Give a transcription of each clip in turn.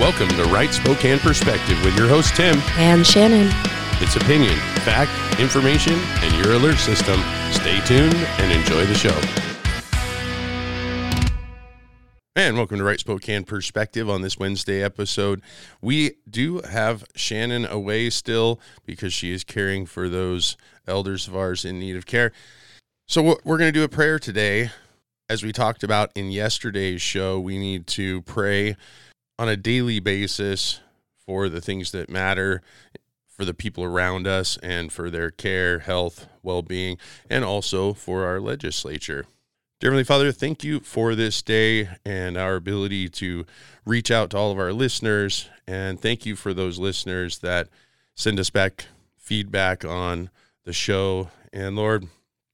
Welcome to Right Spokane Perspective with your host, Tim. And Shannon. It's opinion, fact, information, and your alert system. Stay tuned and enjoy the show. And welcome to Right Spokane Perspective on this Wednesday episode. We do have Shannon away still because she is caring for those elders of ours in need of care. So, we're going to do a prayer today. As we talked about in yesterday's show, we need to pray on a daily basis for the things that matter for the people around us and for their care, health, well being, and also for our legislature. Dear Heavenly Father, thank you for this day and our ability to reach out to all of our listeners. And thank you for those listeners that send us back feedback on the show. And Lord,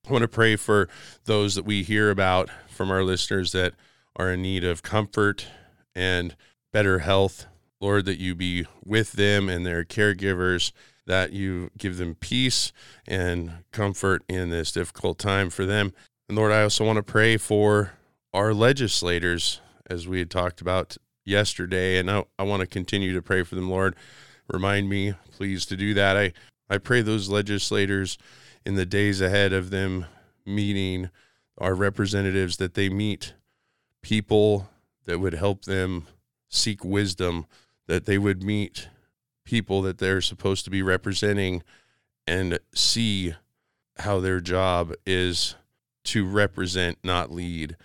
I want to pray for those that we hear about from our listeners that are in need of comfort and better health. Lord, that you be with them and their caregivers, that you give them peace and comfort in this difficult time for them. And Lord, I also want to pray for our legislators, as we had talked about yesterday. And I, I want to continue to pray for them, Lord. Remind me, please, to do that. I, I pray those legislators in the days ahead of them meeting our representatives that they meet people that would help them seek wisdom, that they would meet people that they're supposed to be representing and see how their job is to represent, not lead,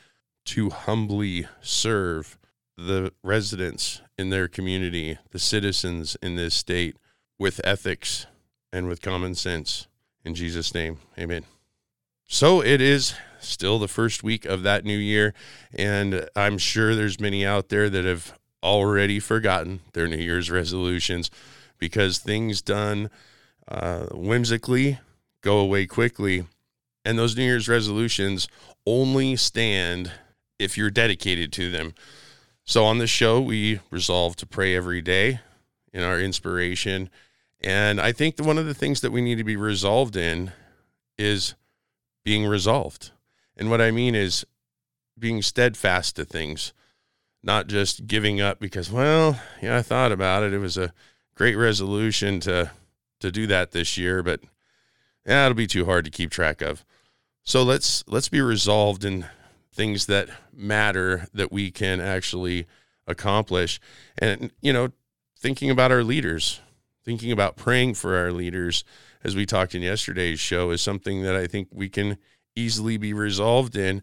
to humbly serve the residents in their community, the citizens in this state with ethics and with common sense. In Jesus' name, amen. So it is still the first week of that new year, and I'm sure there's many out there that have already forgotten their New Year's resolutions because things done uh, whimsically go away quickly. And those New Year's resolutions only stand if you're dedicated to them. So on this show, we resolve to pray every day in our inspiration. And I think one of the things that we need to be resolved in is being resolved. And what I mean is being steadfast to things not just giving up because, well, yeah, I thought about it. It was a great resolution to to do that this year, but yeah, it'll be too hard to keep track of. So let's let's be resolved in things that matter that we can actually accomplish. And you know, thinking about our leaders, thinking about praying for our leaders as we talked in yesterday's show is something that I think we can easily be resolved in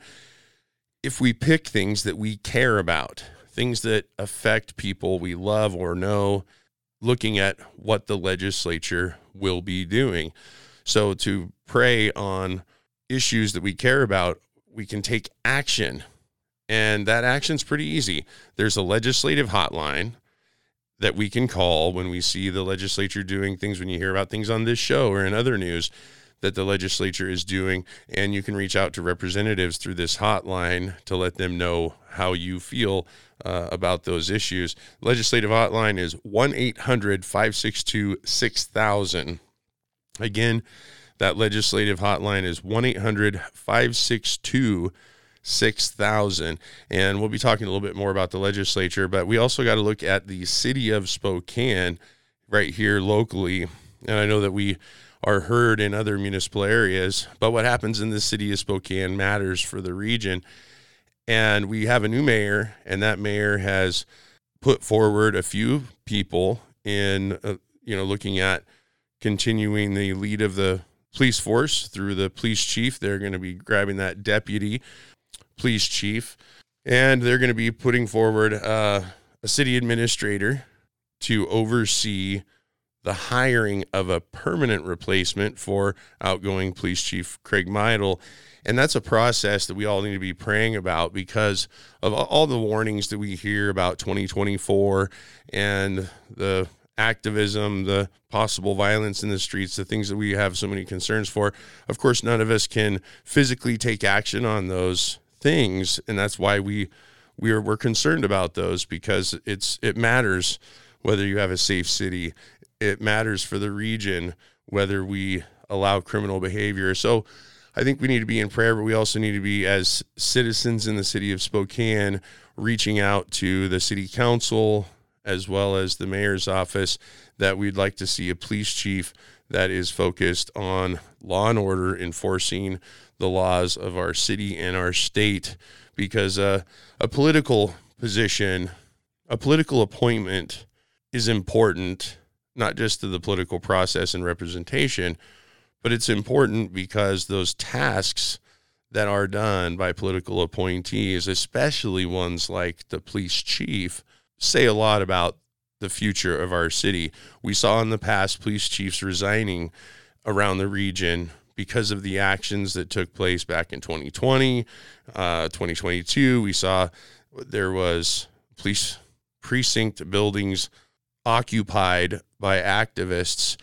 if we pick things that we care about, things that affect people we love or know, looking at what the legislature will be doing. So, to pray on issues that we care about, we can take action. And that action's pretty easy. There's a legislative hotline that we can call when we see the legislature doing things, when you hear about things on this show or in other news that the legislature is doing. And you can reach out to representatives through this hotline to let them know how you feel uh, about those issues. Legislative hotline is 1 800 562 6000. Again, that legislative hotline is 1 800 562 6000. And we'll be talking a little bit more about the legislature, but we also got to look at the city of Spokane right here locally. And I know that we are heard in other municipal areas. But what happens in the city of Spokane matters for the region. And we have a new mayor, and that mayor has put forward a few people in, uh, you know, looking at continuing the lead of the police force through the police chief. They're going to be grabbing that deputy police chief, and they're going to be putting forward uh, a city administrator to oversee the hiring of a permanent replacement for outgoing police chief Craig Meidl. And that's a process that we all need to be praying about because of all the warnings that we hear about 2024 and the activism, the possible violence in the streets, the things that we have so many concerns for. Of course, none of us can physically take action on those things, and that's why we we are we're concerned about those because it's it matters whether you have a safe city it matters for the region whether we allow criminal behavior. So I think we need to be in prayer, but we also need to be, as citizens in the city of Spokane, reaching out to the city council as well as the mayor's office that we'd like to see a police chief that is focused on law and order, enforcing the laws of our city and our state. Because uh, a political position, a political appointment is important, not just to the political process and representation, but it's important because those tasks that are done by political appointees, especially ones like the police chief, say a lot about the future of our city. We saw in the past police chiefs resigning around the region because of the actions that took place back in 2020, uh, 2022. We saw there was police precinct buildings occupied by activists,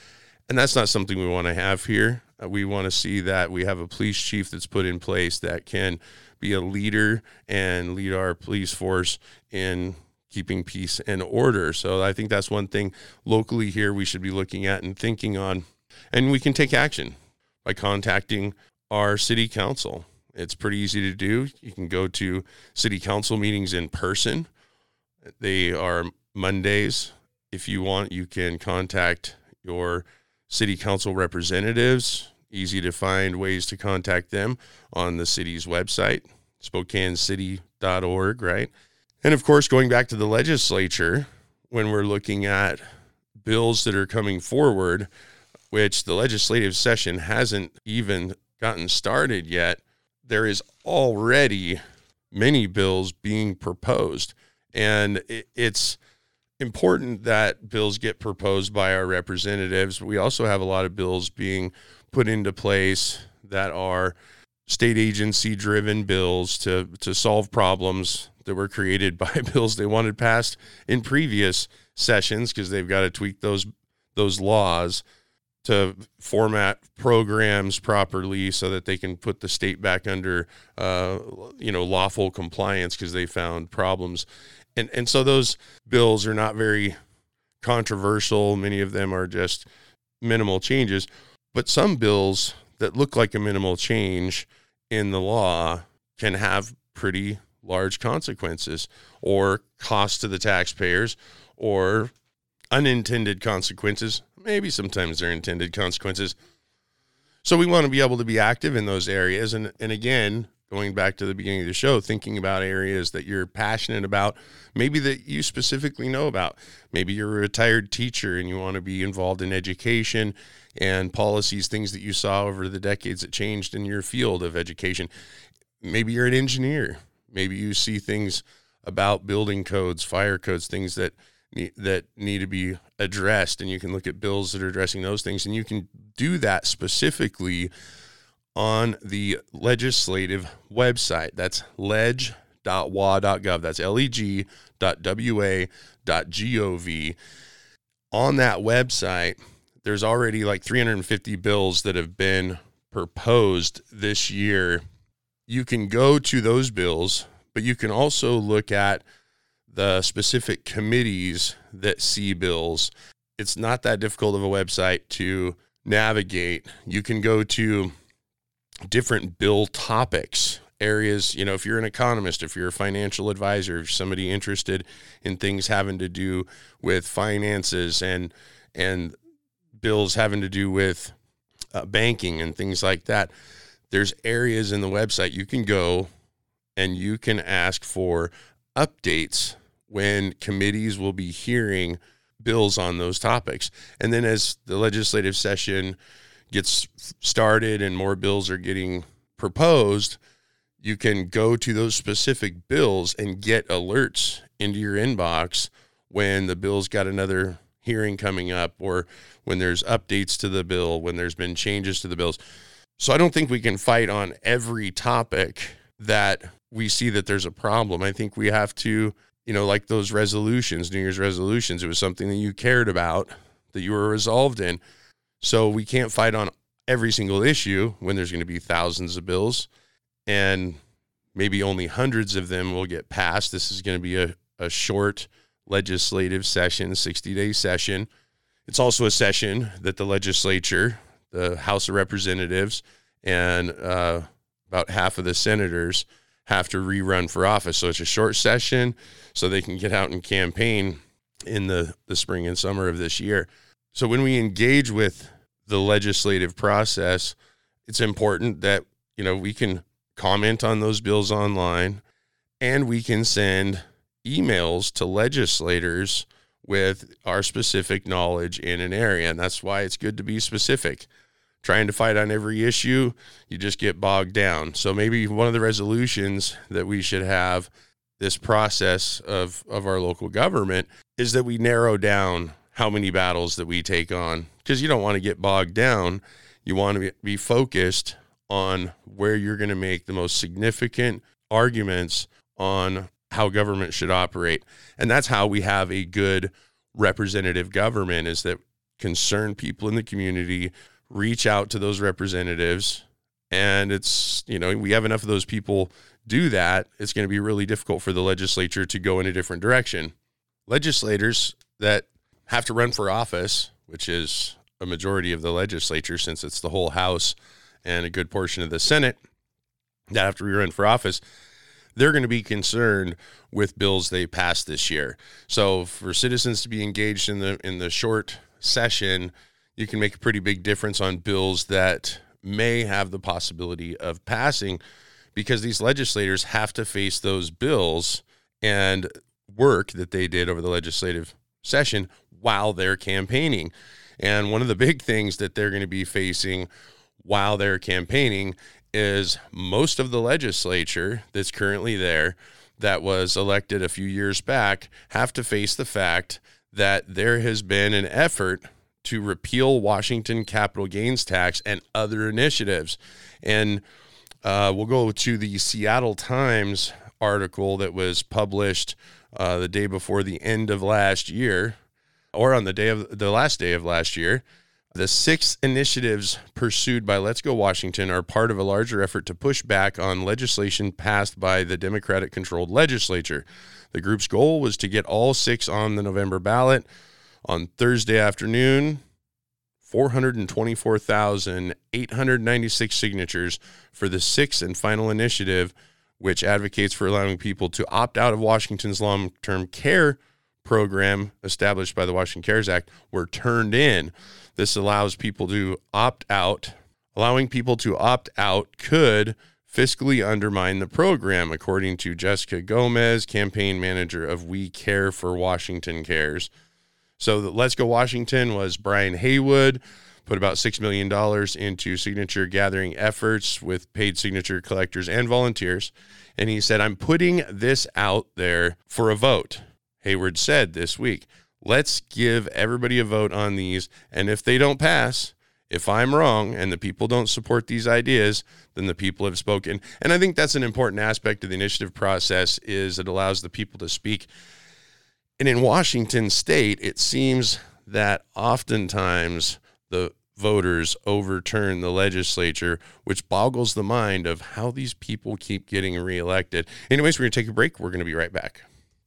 and that's not something we want to have here. Uh, we want to see that we have a police chief that's put in place that can be a leader and lead our police force in keeping peace and order. So I think that's one thing locally here we should be looking at and thinking on. And we can take action by contacting our city council. It's pretty easy to do. You can go to city council meetings in person. They are Mondays. If you want, you can contact your city council representatives. Easy to find ways to contact them on the city's website, spokanecity.org, right? And of course, going back to the legislature, when we're looking at bills that are coming forward, which the legislative session hasn't even gotten started yet, there is already many bills being proposed. And it's important that bills get proposed by our representatives. We also have a lot of bills being put into place that are state agency driven bills to, to solve problems that were created by bills they wanted passed in previous sessions because they've got to tweak those those laws to format programs properly so that they can put the state back under uh, you know lawful compliance because they found problems and and so those bills are not very controversial many of them are just minimal changes but some bills that look like a minimal change in the law can have pretty large consequences or cost to the taxpayers or unintended consequences. Maybe sometimes they're intended consequences. So we want to be able to be active in those areas. And, and again, going back to the beginning of the show, thinking about areas that you're passionate about, maybe that you specifically know about. Maybe you're a retired teacher and you want to be involved in education and policies, things that you saw over the decades that changed in your field of education. Maybe you're an engineer Maybe you see things about building codes, fire codes, things that that need to be addressed, and you can look at bills that are addressing those things, and you can do that specifically on the legislative website. That's leg.wa.gov. That's leg.wa.gov. On that website, there's already like 350 bills that have been proposed this year you can go to those bills, but you can also look at the specific committees that see bills. It's not that difficult of a website to navigate. You can go to different bill topics areas you know if you're an economist if you're a financial advisor if somebody interested in things having to do with finances and and bills having to do with uh, banking and things like that there's areas in the website you can go and you can ask for updates when committees will be hearing bills on those topics. And then as the legislative session gets started and more bills are getting proposed, you can go to those specific bills and get alerts into your inbox when the bill's got another hearing coming up or when there's updates to the bill, when there's been changes to the bills. So I don't think we can fight on every topic that we see that there's a problem. I think we have to, you know, like those resolutions, New Year's resolutions, it was something that you cared about, that you were resolved in. So we can't fight on every single issue when there's going to be thousands of bills and maybe only hundreds of them will get passed. This is going to be a, a short legislative session, 60 day session. It's also a session that the legislature the House of Representatives and uh, about half of the senators have to rerun for office. So it's a short session so they can get out and campaign. in the, the spring and summer of this year. So when we engage with the legislative process, it's important that, you know, we can comment on those bills online and we can send emails to legislators with our specific knowledge in an area. And that's why it's good to be specific. Trying to fight on every issue, you just get bogged down. So maybe one of the resolutions that we should have this process of, of our local government is that we narrow down how many battles that we take on because you don't want to get bogged down. You want to be focused on where you're going to make the most significant arguments on how government should operate. And that's how we have a good representative government is that concerned people in the community reach out to those representatives and it's you know we have enough of those people do that it's going to be really difficult for the legislature to go in a different direction legislators that have to run for office which is a majority of the legislature since it's the whole house and a good portion of the senate that have to run for office they're going to be concerned with bills they pass this year. So for citizens to be engaged in the in the short session, you can make a pretty big difference on bills that may have the possibility of passing because these legislators have to face those bills and work that they did over the legislative session while they're campaigning. And one of the big things that they're going to be facing while they're campaigning is most of the legislature that's currently there that was elected a few years back have to face the fact that there has been an effort to repeal Washington capital gains tax and other initiatives. And uh, we'll go to the Seattle Times article that was published uh, the day before the end of last year, or on the day of the last day of last year. The six initiatives pursued by Let's Go Washington are part of a larger effort to push back on legislation passed by the Democratic controlled legislature. The group's goal was to get all six on the November ballot. On Thursday afternoon, 424,896 signatures for the sixth and final initiative, which advocates for allowing people to opt out of Washington's long term care program established by the Washington CARES Act, were turned in. This allows people to opt out. Allowing people to opt out could fiscally undermine the program, according to Jessica Gomez, campaign manager of We Care for Washington Cares. So, the Let's Go Washington was Brian Heywood, put about $6 million into signature gathering efforts with paid signature collectors and volunteers. And he said, I'm putting this out there for a vote. Heywood said this week. Let's give everybody a vote on these. And if they don't pass, if I'm wrong and the people don't support these ideas, then the people have spoken. And I think that's an important aspect of the initiative process is it allows the people to speak. And in Washington state, it seems that oftentimes the voters overturn the legislature, which boggles the mind of how these people keep getting reelected. Anyways, we're going to take a break. We're going to be right back.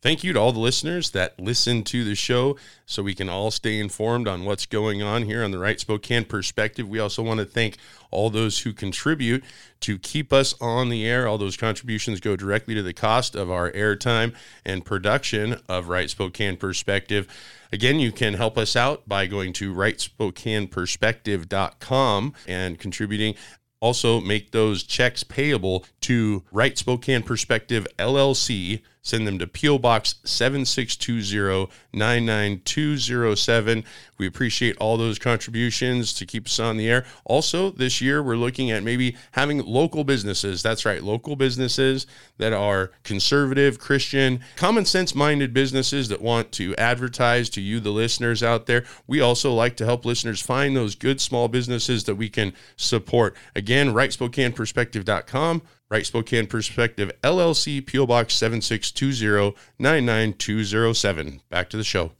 Thank you to all the listeners that listen to the show so we can all stay informed on what's going on here on the Right Spokane Perspective. We also want to thank all those who contribute to keep us on the air. All those contributions go directly to the cost of our airtime and production of Right Spokane Perspective. Again, you can help us out by going to rightspokaneperspective.com and contributing also make those checks payable to Right Spokane Perspective LLC Send them to P.O. Box 7620 99207. We appreciate all those contributions to keep us on the air. Also, this year, we're looking at maybe having local businesses. That's right, local businesses that are conservative, Christian, common sense minded businesses that want to advertise to you, the listeners out there. We also like to help listeners find those good small businesses that we can support. Again, rightspokaneperspective.com Right Spokane Perspective LLC, PO Box 7620 99207. Back to the show.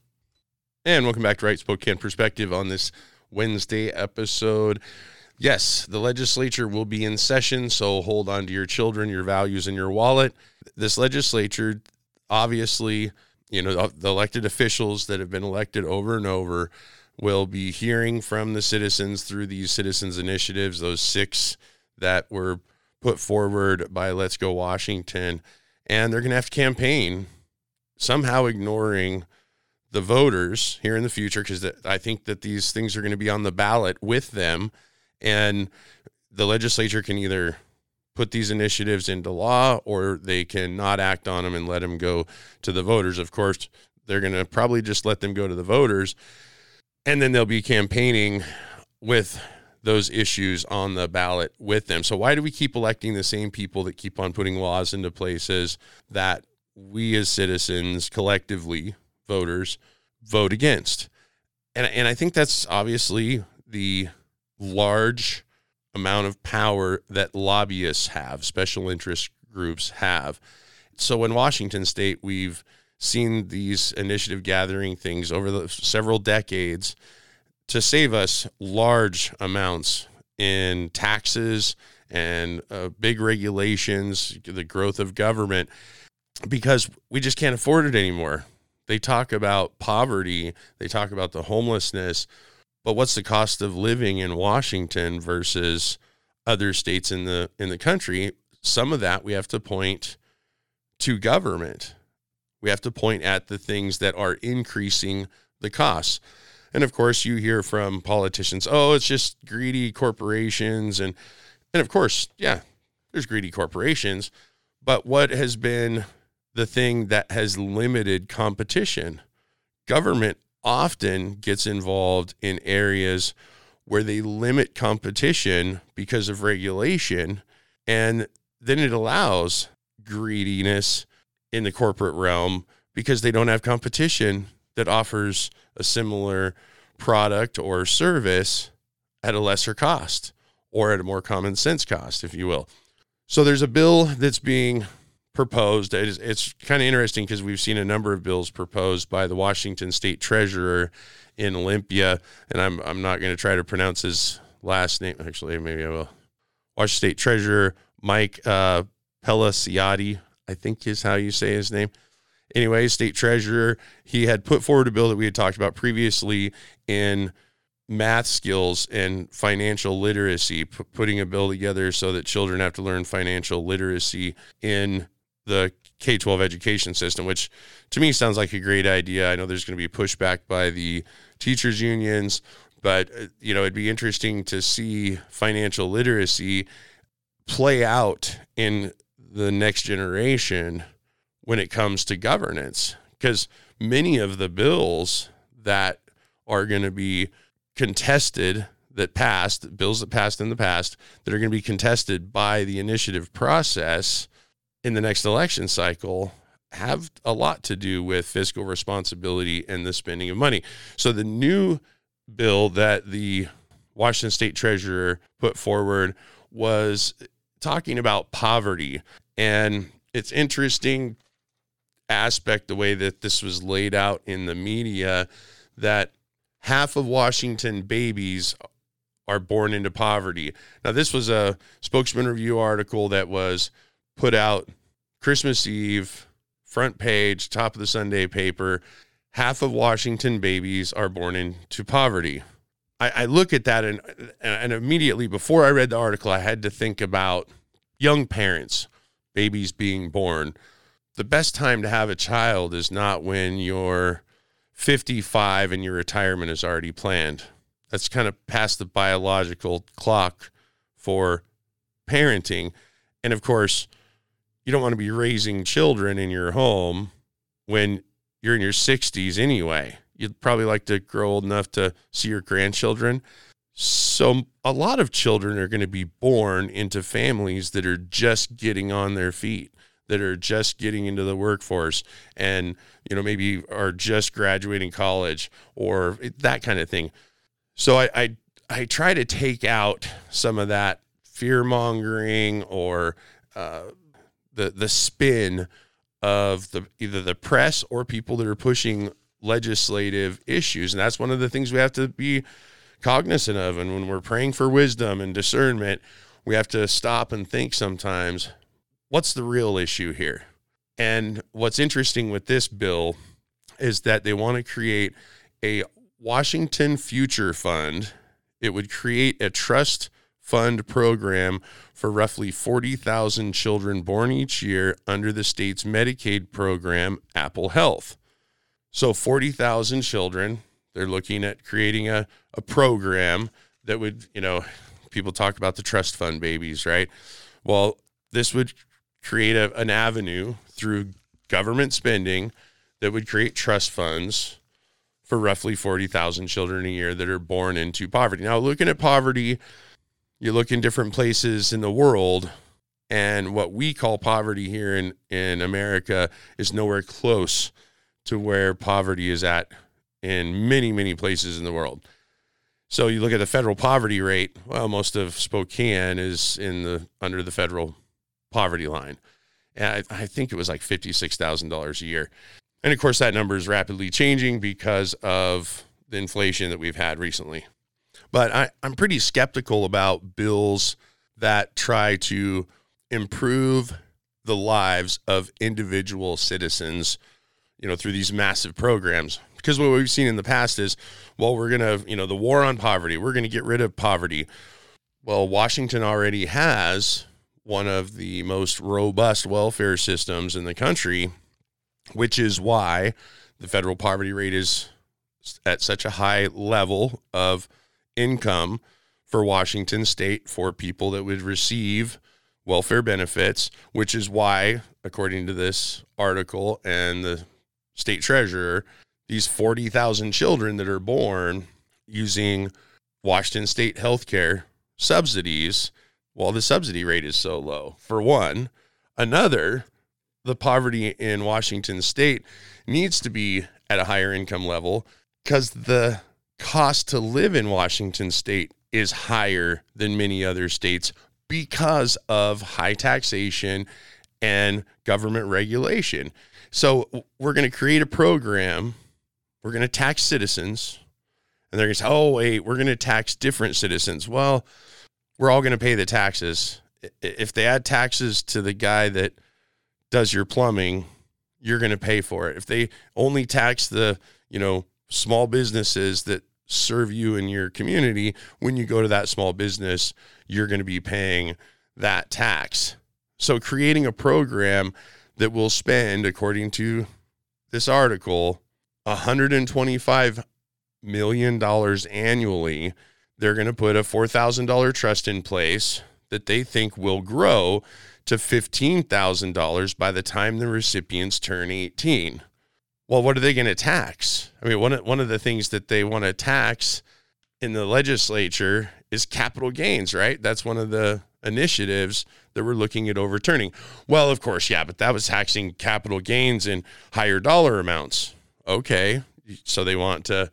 And welcome back to Right Spokane Perspective on this Wednesday episode. Yes, the legislature will be in session, so hold on to your children, your values, and your wallet. This legislature, obviously, you know, the elected officials that have been elected over and over will be hearing from the citizens through these citizens initiatives, those six that were put forward by Let's Go Washington, and they're going to have to campaign somehow ignoring the voters here in the future because I think that these things are going to be on the ballot with them, and the legislature can either put these initiatives into law or they can not act on them and let them go to the voters. Of course, they're going to probably just let them go to the voters, and then they'll be campaigning with those issues on the ballot with them. So why do we keep electing the same people that keep on putting laws into places that we as citizens collectively voters vote against? And and I think that's obviously the large amount of power that lobbyists have, special interest groups have. So in Washington state we've seen these initiative gathering things over the several decades to save us large amounts in taxes and uh, big regulations, the growth of government, because we just can't afford it anymore. They talk about poverty, they talk about the homelessness, but what's the cost of living in Washington versus other states in the in the country? Some of that we have to point to government. We have to point at the things that are increasing the costs. And of course, you hear from politicians, "Oh, it's just greedy corporations," and and of course, yeah, there's greedy corporations. But what has been the thing that has limited competition? Government often gets involved in areas where they limit competition because of regulation, and then it allows greediness in the corporate realm because they don't have competition that offers a similar product or service at a lesser cost or at a more common sense cost, if you will. So there's a bill that's being proposed. It's, it's kind of interesting because we've seen a number of bills proposed by the Washington State Treasurer in Olympia, and I'm I'm not going to try to pronounce his last name. Actually, maybe I will. Washington State Treasurer Mike uh, Pellicciotti, I think is how you say his name anyway, state treasurer, he had put forward a bill that we had talked about previously in math skills and financial literacy, p- putting a bill together so that children have to learn financial literacy in the K 12 education system, which to me sounds like a great idea. I know there's going to be pushback by the teachers' unions, but uh, you know, it'd be interesting to see financial literacy play out in the next generation when it comes to governance because many of the bills that are going to be contested that passed bills that passed in the past that are going to be contested by the initiative process in the next election cycle have a lot to do with fiscal responsibility and the spending of money. So the new bill that the Washington state treasurer put forward was talking about poverty and it's interesting aspect, the way that this was laid out in the media, that half of Washington babies are born into poverty. Now, this was a spokesman review article that was put out Christmas Eve, front page, top of the Sunday paper. Half of Washington babies are born into poverty. I, I look at that and, and immediately before I read the article, I had to think about young parents, babies being born the best time to have a child is not when you're 55 and your retirement is already planned. That's kind of past the biological clock for parenting. And of course, you don't want to be raising children in your home when you're in your 60s anyway. You'd probably like to grow old enough to see your grandchildren. So, a lot of children are going to be born into families that are just getting on their feet that are just getting into the workforce and you know maybe are just graduating college or that kind of thing. So i i, I try to take out some of that fear mongering or uh, the the spin of the either the press or people that are pushing legislative issues. And that's one of the things we have to be cognizant of. And when we're praying for wisdom and discernment we have to stop and think sometimes what's the real issue here? And what's interesting with this bill is that they want to create a Washington Future Fund. It would create a trust fund program for roughly 40,000 children born each year under the state's Medicaid program, Apple Health. So 40,000 children, they're looking at creating a, a program that would, you know, people talk about the trust fund babies, right? Well, this would create a, an avenue through government spending that would create trust funds for roughly 40,000 children a year that are born into poverty. Now, looking at poverty, you look in different places in the world, and what we call poverty here in, in America is nowhere close to where poverty is at in many, many places in the world. So you look at the federal poverty rate, well, most of Spokane is in the under the federal poverty line. I, I think it was like $56,000 a year. And of course, that number is rapidly changing because of the inflation that we've had recently. But I, I'm pretty skeptical about bills that try to improve the lives of individual citizens, you know, through these massive programs. Because what we've seen in the past is, well, we're going to, you know, the war on poverty, we're going to get rid of poverty. Well, Washington already has one of the most robust welfare systems in the country which is why the federal poverty rate is at such a high level of income for Washington state for people that would receive welfare benefits, which is why, according to this article and the state treasurer, these 40,000 children that are born using Washington state healthcare subsidies, while the subsidy rate is so low, for one. Another, the poverty in Washington state needs to be at a higher income level because the cost to live in Washington state is higher than many other states because of high taxation and government regulation. So we're going to create a program. We're going to tax citizens. And they're going to say, oh, wait, we're going to tax different citizens. Well, we're all going to pay the taxes. If they add taxes to the guy that does your plumbing, you're going to pay for it. If they only tax the, you know, small businesses that serve you in your community, when you go to that small business, you're going to be paying that tax. So creating a program that will spend, according to this article, 125 million dollars annually. They're going to put a $4,000 trust in place that they think will grow to $15,000 by the time the recipients turn 18. Well, what are they going to tax? I mean, one of, one of the things that they want to tax in the legislature is capital gains, right? That's one of the initiatives that we're looking at overturning. Well, of course, yeah, but that was taxing capital gains in higher dollar amounts. Okay. So they want to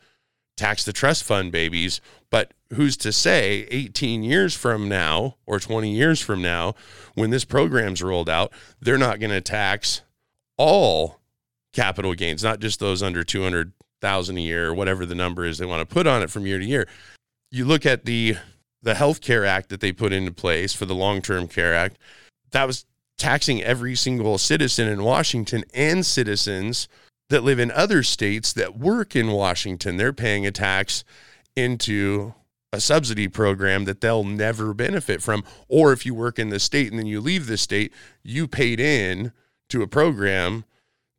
tax the trust fund babies. But who's to say 18 years from now or 20 years from now, when this program's rolled out, they're not going to tax all capital gains, not just those under 200,000 a year or whatever the number is they want to put on it from year to year. You look at the the Health Care Act that they put into place for the Long-Term Care Act, that was taxing every single citizen in Washington and citizens that live in other states that work in Washington. They're paying a tax into a subsidy program that they'll never benefit from. Or if you work in the state and then you leave the state, you paid in to a program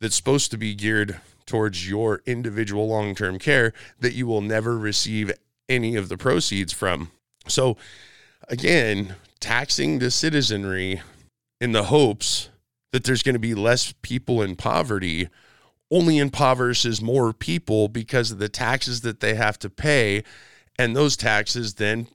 that's supposed to be geared towards your individual long term care that you will never receive any of the proceeds from. So, again, taxing the citizenry in the hopes that there's going to be less people in poverty only impoverishes more people because of the taxes that they have to pay. And those taxes then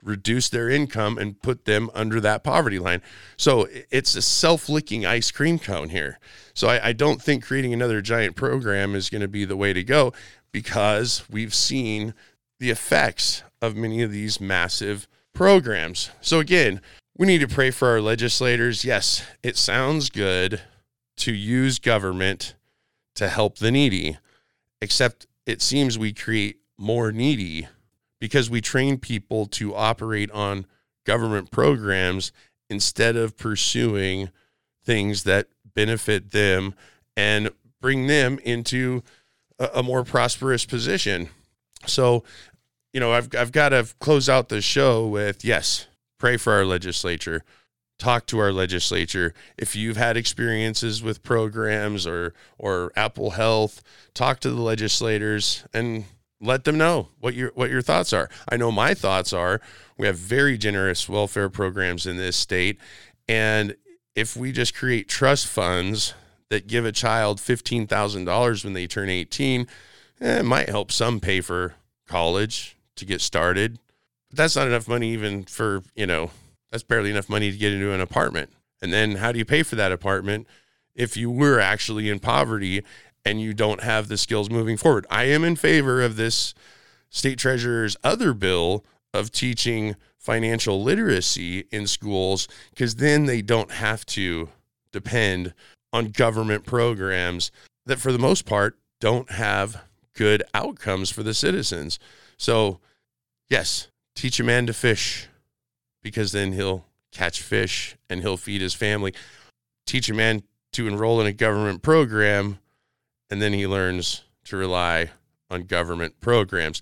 reduce their income and put them under that poverty line. So it's a self licking ice cream cone here. So I, I, don't think creating another giant program is going to be the way to go because we've seen the effects of many of these massive programs. So again, we need to pray for our legislators. Yes, it sounds good to use government to help the needy, except it seems we create more needy because we train people to operate on government programs instead of pursuing things that benefit them and bring them into a, a more prosperous position. So, you know, I've I've got to close out the show with yes, pray for our legislature, talk to our legislature. If you've had experiences with programs or or Apple Health, talk to the legislators and let them know what your what your thoughts are. I know my thoughts are we have very generous welfare programs in this state and if we just create trust funds that give a child $15,000 when they turn 18, eh, it might help some pay for college to get started. But that's not enough money even for, you know, that's barely enough money to get into an apartment. And then how do you pay for that apartment if you were actually in poverty and you don't have the skills moving forward? I am in favor of this state treasurer's other bill of teaching financial literacy in schools because then they don't have to depend on government programs that, for the most part, don't have good outcomes for the citizens. So, yes, teach a man to fish because then he'll catch fish and he'll feed his family. Teach a man to enroll in a government program and then he learns to rely on government programs.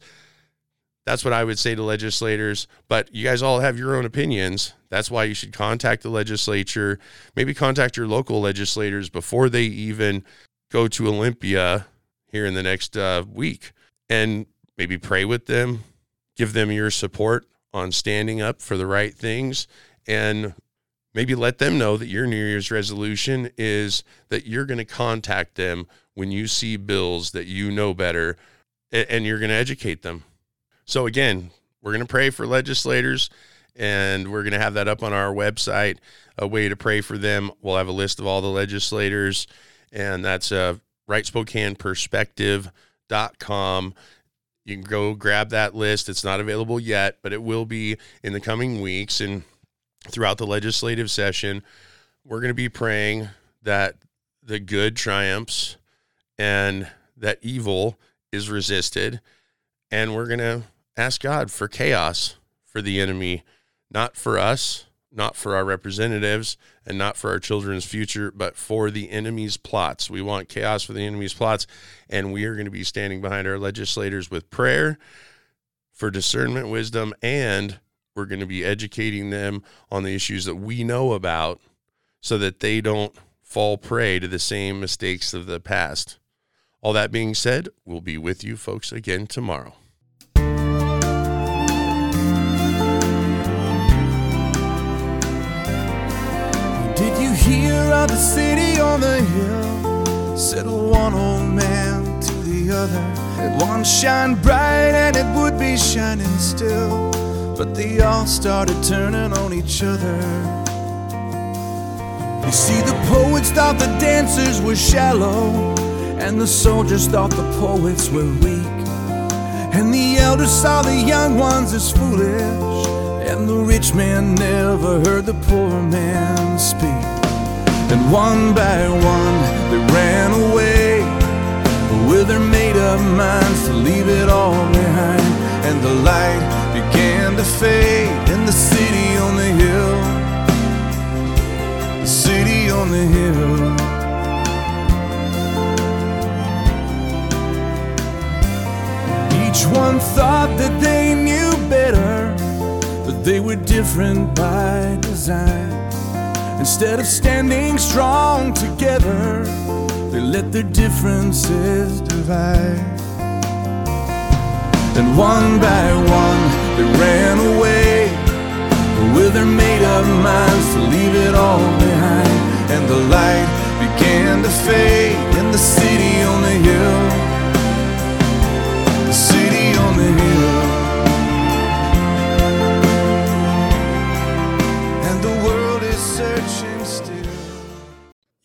That's what I would say to legislators. But you guys all have your own opinions. That's why you should contact the legislature. Maybe contact your local legislators before they even go to Olympia here in the next uh, week and maybe pray with them, give them your support on standing up for the right things and maybe let them know that your New Year's resolution is that you're going to contact them when you see bills that you know better and you're going to educate them. So, again, we're going to pray for legislators and we're going to have that up on our website, a way to pray for them. We'll have a list of all the legislators, and that's uh, rightspokaneperspective.com. You can go grab that list. It's not available yet, but it will be in the coming weeks and throughout the legislative session. We're going to be praying that the good triumphs and that evil is resisted. And we're going to ask God for chaos for the enemy, not for us, not for our representatives, and not for our children's future, but for the enemy's plots. We want chaos for the enemy's plots, and we are going to be standing behind our legislators with prayer for discernment, wisdom, and we're going to be educating them on the issues that we know about so that they don't fall prey to the same mistakes of the past. All that being said, we'll be with you folks again tomorrow. Hear of the city on the hill. Said one old man to the other. It once shine bright and it would be shining still. But they all started turning on each other. You see the poets thought the dancers were shallow. And the soldiers thought the poets were weak. And the elders saw the young ones as foolish. And the rich man never heard the poor man speak and one by one they ran away with their made up minds to leave it all behind. And the light began to fade in the city on the hill. The city on the hill. Each one thought that they knew better, but they were different by design. Instead of standing strong together, they let their differences divide. Then one by one, they ran away with their made up minds to leave it all behind. And the light began to fade in the city on the hill.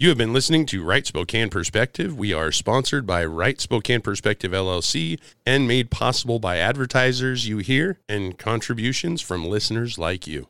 You have been listening to Right Spokane Perspective. We are sponsored by Right Spokane Perspective LLC and made possible by advertisers you hear and contributions from listeners like you.